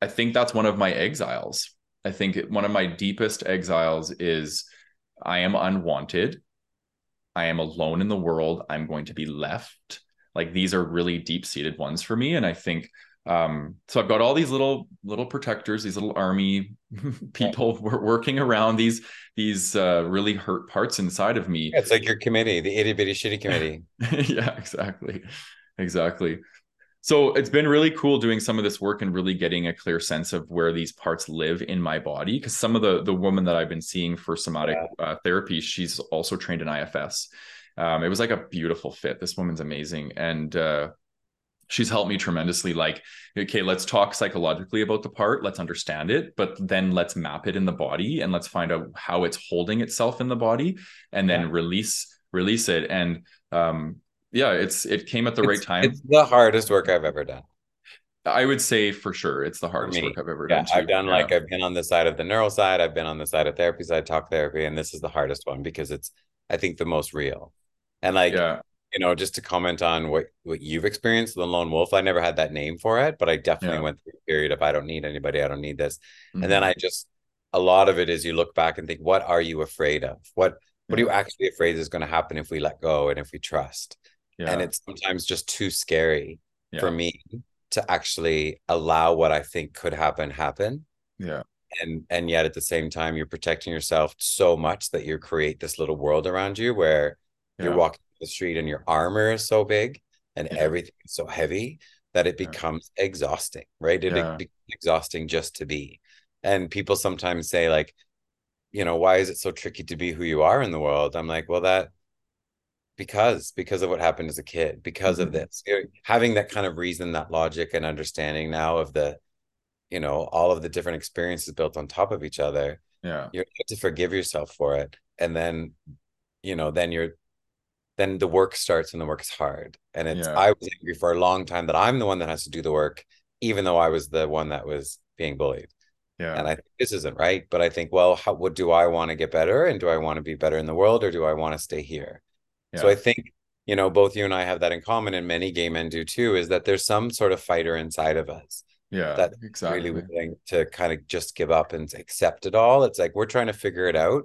i think that's one of my exiles i think one of my deepest exiles is i am unwanted I am alone in the world. I'm going to be left. Like these are really deep seated ones for me. And I think um, so I've got all these little little protectors, these little army people yeah. working around these these uh, really hurt parts inside of me. Yeah, it's like your committee, the itty bitty shitty committee. yeah, exactly, exactly. So it's been really cool doing some of this work and really getting a clear sense of where these parts live in my body. Because some of the the woman that I've been seeing for somatic yeah. uh, therapy, she's also trained in IFS. Um, it was like a beautiful fit. This woman's amazing, and uh, she's helped me tremendously like okay let's talk psychologically about the part let's understand it but then let's map it in the body and let's find out how it's holding itself in the body and then yeah. release release it and um yeah it's it came at the it's, right time it's the hardest work i've ever done I would say for sure it's the hardest work I've ever yeah, done. Too. I've done yeah. like I've been on the side of the neural side, I've been on the side of therapy side, talk therapy, and this is the hardest one because it's I think the most real. And like yeah you know, just to comment on what what you've experienced, the lone wolf. I never had that name for it, but I definitely yeah. went through a period of I don't need anybody, I don't need this, mm-hmm. and then I just a lot of it is you look back and think, what are you afraid of? What what are you actually afraid is going to happen if we let go and if we trust? Yeah. And it's sometimes just too scary yeah. for me to actually allow what I think could happen happen. Yeah. And and yet at the same time you're protecting yourself so much that you create this little world around you where yeah. you're walking the street and your armor is so big and yeah. everything is so heavy that it becomes yeah. exhausting, right? It yeah. becomes exhausting just to be. And people sometimes say, like, you know, why is it so tricky to be who you are in the world? I'm like, well, that because because of what happened as a kid, because mm-hmm. of this, having that kind of reason, that logic and understanding now of the, you know, all of the different experiences built on top of each other. Yeah, you have to forgive yourself for it, and then, you know, then you're then the work starts and the work is hard. And it's yeah. I was angry for a long time that I'm the one that has to do the work, even though I was the one that was being bullied. Yeah. And I think this isn't right. But I think, well, how what do I want to get better? And do I want to be better in the world or do I want to stay here? Yeah. So I think, you know, both you and I have that in common, and many gay men do too, is that there's some sort of fighter inside of us. Yeah. That exactly really willing to kind of just give up and accept it all. It's like we're trying to figure it out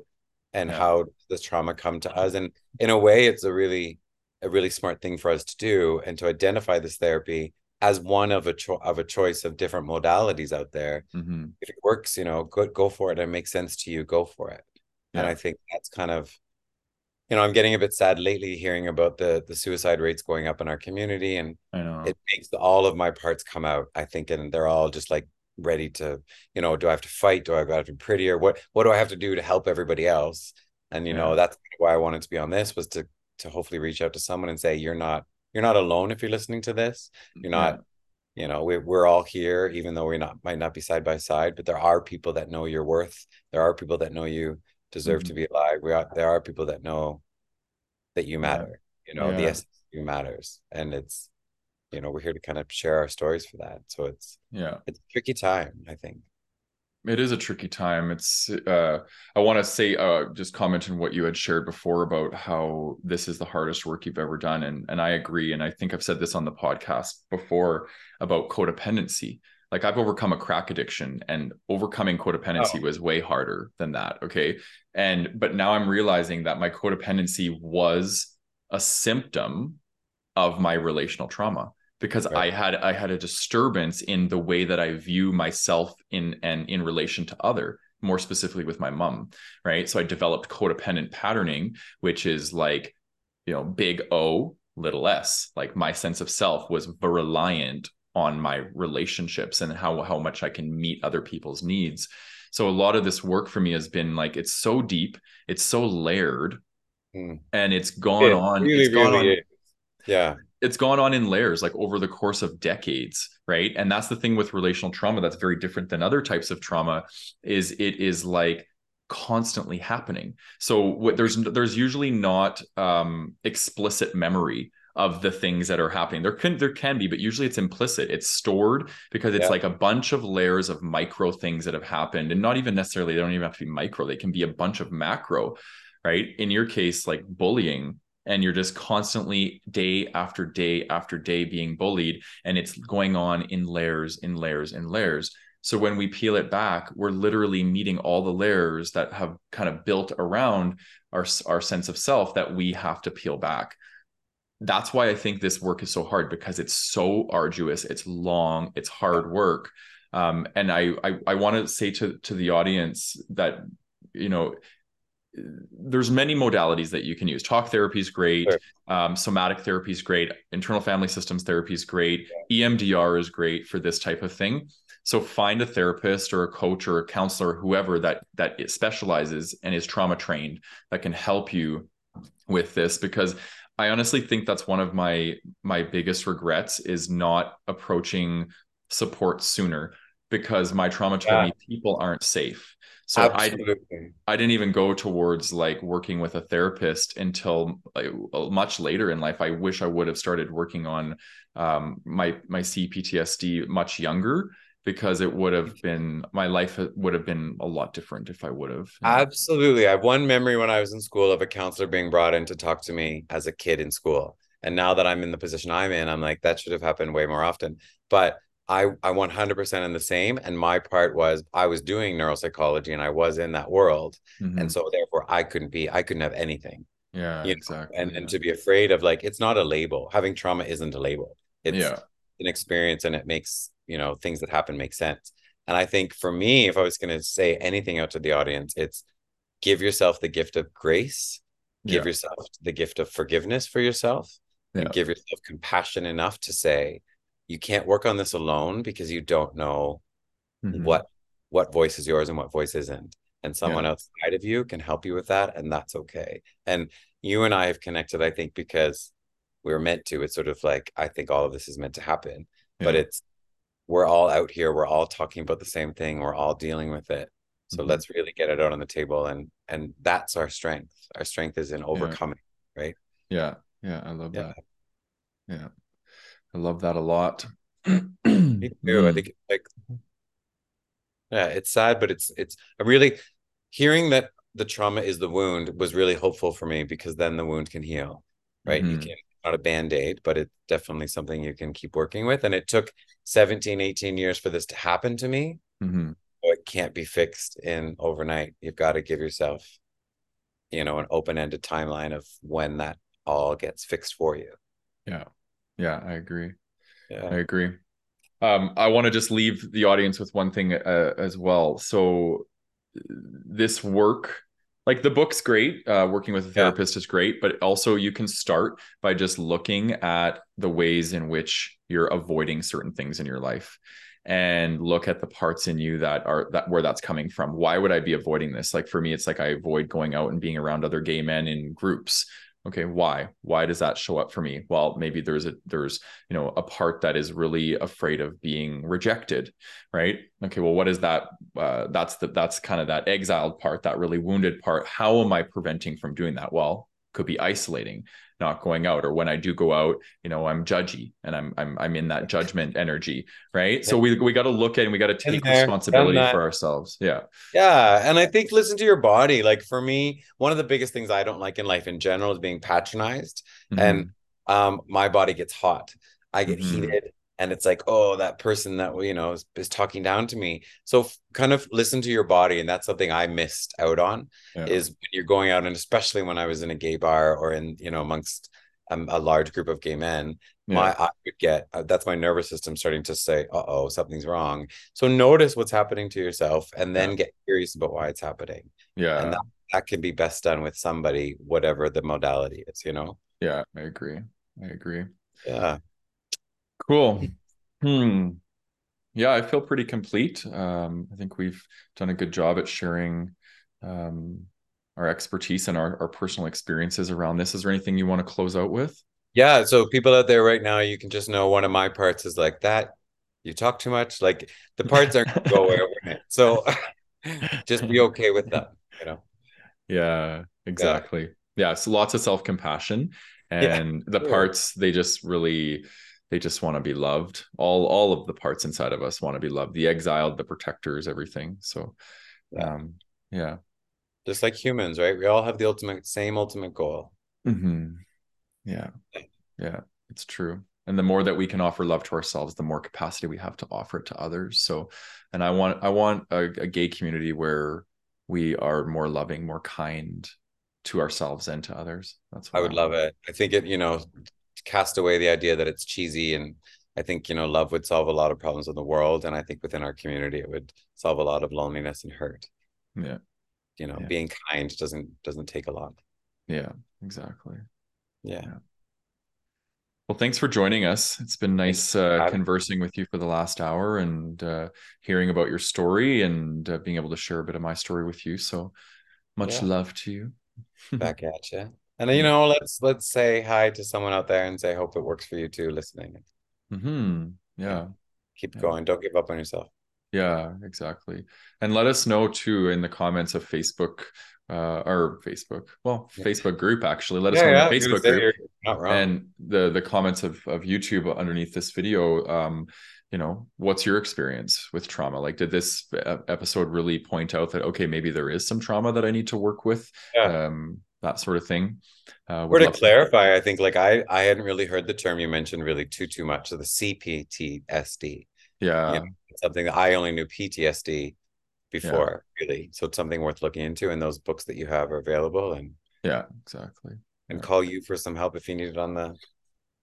and yeah. how does trauma come to us and in a way it's a really a really smart thing for us to do and to identify this therapy as one of a cho- of a choice of different modalities out there mm-hmm. if it works you know go, go for it and it makes sense to you go for it yeah. and i think that's kind of you know i'm getting a bit sad lately hearing about the the suicide rates going up in our community and it makes all of my parts come out i think and they're all just like ready to you know do i have to fight? Do i have to be prettier? What what do i have to do to help everybody else? And you yeah. know that's why i wanted to be on this was to to hopefully reach out to someone and say you're not you're not alone if you're listening to this. You're not yeah. you know we, we're all here even though we not might not be side by side but there are people that know your worth. There are people that know you deserve mm-hmm. to be alive. We are there are people that know that you matter. Yeah. you know the essence you matters. And it's you know we're here to kind of share our stories for that. So it's yeah. it's a tricky time i think. It is a tricky time. It's uh i want to say uh just comment on what you had shared before about how this is the hardest work you've ever done and and i agree and i think i've said this on the podcast before about codependency. Like i've overcome a crack addiction and overcoming codependency oh. was way harder than that okay? And but now i'm realizing that my codependency was a symptom of my relational trauma because right. I had I had a disturbance in the way that I view myself in and in relation to other more specifically with my mom right so I developed codependent patterning which is like you know big O little s like my sense of self was reliant on my relationships and how how much I can meet other people's needs so a lot of this work for me has been like it's so deep it's so layered mm. and it's gone on really, it's gone really on is. yeah it's gone on in layers like over the course of decades right? And that's the thing with relational trauma that's very different than other types of trauma is it is like constantly happening. So what there's there's usually not um explicit memory of the things that are happening. There can there can be but usually it's implicit. It's stored because it's yeah. like a bunch of layers of micro things that have happened and not even necessarily they don't even have to be micro they can be a bunch of macro right? In your case like bullying and you're just constantly day after day after day being bullied and it's going on in layers in layers in layers So when we peel it back, we're literally meeting all the layers that have kind of built around our, our sense of self that we have to peel back. That's why I think this work is so hard because it's so arduous, it's long, it's hard work. Um, and I I, I want to say to to the audience that you know there's many modalities that you can use. Talk therapy is great. Sure. Um, somatic therapy is great. Internal family systems therapy is great. EMDR is great for this type of thing. So find a therapist or a coach or a counselor, whoever that that specializes and is trauma trained that can help you with this. Because I honestly think that's one of my my biggest regrets is not approaching support sooner because my trauma told yeah. me people aren't safe so Absolutely. I I didn't even go towards like working with a therapist until like, much later in life. I wish I would have started working on um, my my CPTSD much younger because it would have been my life would have been a lot different if I would have. Absolutely. I have one memory when I was in school of a counselor being brought in to talk to me as a kid in school. And now that I'm in the position I'm in, I'm like, that should have happened way more often. But I I 100% in the same and my part was I was doing neuropsychology and I was in that world mm-hmm. and so therefore I couldn't be I couldn't have anything. Yeah, you exactly. Know? And yeah. and to be afraid of like it's not a label. Having trauma isn't a label. It's yeah. an experience and it makes, you know, things that happen make sense. And I think for me if I was going to say anything out to the audience it's give yourself the gift of grace, give yeah. yourself the gift of forgiveness for yourself and give yourself compassion enough to say you can't work on this alone because you don't know mm-hmm. what what voice is yours and what voice isn't and someone yeah. outside of you can help you with that and that's okay and you and i have connected i think because we're meant to it's sort of like i think all of this is meant to happen yeah. but it's we're all out here we're all talking about the same thing we're all dealing with it so mm-hmm. let's really get it out on the table and and that's our strength our strength is in overcoming yeah. right yeah yeah i love that yeah I love that a lot. Me too. I think like yeah, it's sad, but it's it's a really hearing that the trauma is the wound was really hopeful for me because then the wound can heal. Right. Mm-hmm. You can not not a band-aid, but it's definitely something you can keep working with. And it took 17, 18 years for this to happen to me. Mm-hmm. So it can't be fixed in overnight. You've got to give yourself, you know, an open-ended timeline of when that all gets fixed for you. Yeah. Yeah, I agree. Yeah. I agree. Um, I want to just leave the audience with one thing uh, as well. So this work, like the book's great. Uh, working with a therapist yeah. is great, but also you can start by just looking at the ways in which you're avoiding certain things in your life and look at the parts in you that are that where that's coming from why would i be avoiding this like for me it's like i avoid going out and being around other gay men in groups okay why? Why does that show up for me? Well maybe there's a there's you know a part that is really afraid of being rejected right? Okay well what is that uh, that's the that's kind of that exiled part that really wounded part. How am i preventing from doing that? Well could be isolating not going out or when i do go out you know i'm judgy and i'm i'm, I'm in that judgment energy right yeah. so we, we got to look at and we got to take responsibility for ourselves yeah yeah and i think listen to your body like for me one of the biggest things i don't like in life in general is being patronized mm-hmm. and um my body gets hot i get mm-hmm. heated and it's like oh that person that you know is, is talking down to me so f- kind of listen to your body and that's something i missed out on yeah. is when you're going out and especially when i was in a gay bar or in you know amongst um, a large group of gay men yeah. my i would get uh, that's my nervous system starting to say uh-oh something's wrong so notice what's happening to yourself and then yeah. get curious about why it's happening yeah and that, that can be best done with somebody whatever the modality is you know yeah i agree i agree yeah Cool. Hmm. Yeah, I feel pretty complete. Um, I think we've done a good job at sharing um, our expertise and our, our personal experiences around this. Is there anything you want to close out with? Yeah. So people out there right now, you can just know one of my parts is like that. You talk too much. Like the parts aren't going go away So just be okay with that. You know. Yeah. Exactly. Yeah. yeah so lots of self compassion and yeah, the parts they just really they just want to be loved. All all of the parts inside of us want to be loved. The exiled the protectors everything. So um yeah. Just like humans right? We all have the ultimate same ultimate goal. Mm-hmm. yeah. Yeah it's true. And the more that we can offer love to ourselves the more capacity we have to offer it to others. So and i want i want a, a gay community where we are more loving more kind to ourselves and to others. That's i would I love it. I think it you know cast away the idea that it's cheesy and i think you know love would solve a lot of problems in the world and i think within our community it would solve a lot of loneliness and hurt yeah you know yeah. being kind doesn't doesn't take a lot yeah exactly yeah. yeah. Well, thanks for joining us. It's been nice uh, conversing with you for the last hour and uh, hearing about your story and uh, being able to share a bit of my story with you. So much yeah. love to you. Back at you. And you know, let's let's say hi to someone out there and say, hope it works for you too, listening. Mm-hmm. Yeah. Keep yeah. going. Don't give up on yourself. Yeah, exactly. And let us know too in the comments of Facebook uh, or Facebook, well, Facebook group actually. Let us yeah, know yeah, the Facebook group and the the comments of of YouTube underneath this video. Um, you know, what's your experience with trauma? Like, did this episode really point out that okay, maybe there is some trauma that I need to work with? Yeah. Um, that sort of thing. Uh, or to clarify, to- I think like I I hadn't really heard the term you mentioned really too too much of the CPTSD. Yeah, you know, something that I only knew PTSD before yeah. really so it's something worth looking into and those books that you have are available and yeah exactly and yeah. call you for some help if you need it on the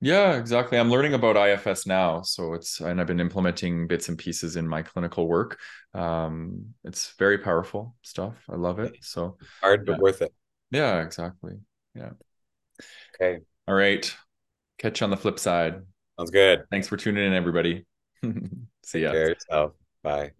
yeah exactly i'm learning about ifs now so it's and i've been implementing bits and pieces in my clinical work um it's very powerful stuff i love it so hard but yeah. worth it yeah exactly. Yeah. Okay. All right. Catch you on the flip side. Sounds good. Thanks for tuning in everybody. See ya. Take care yourself. bye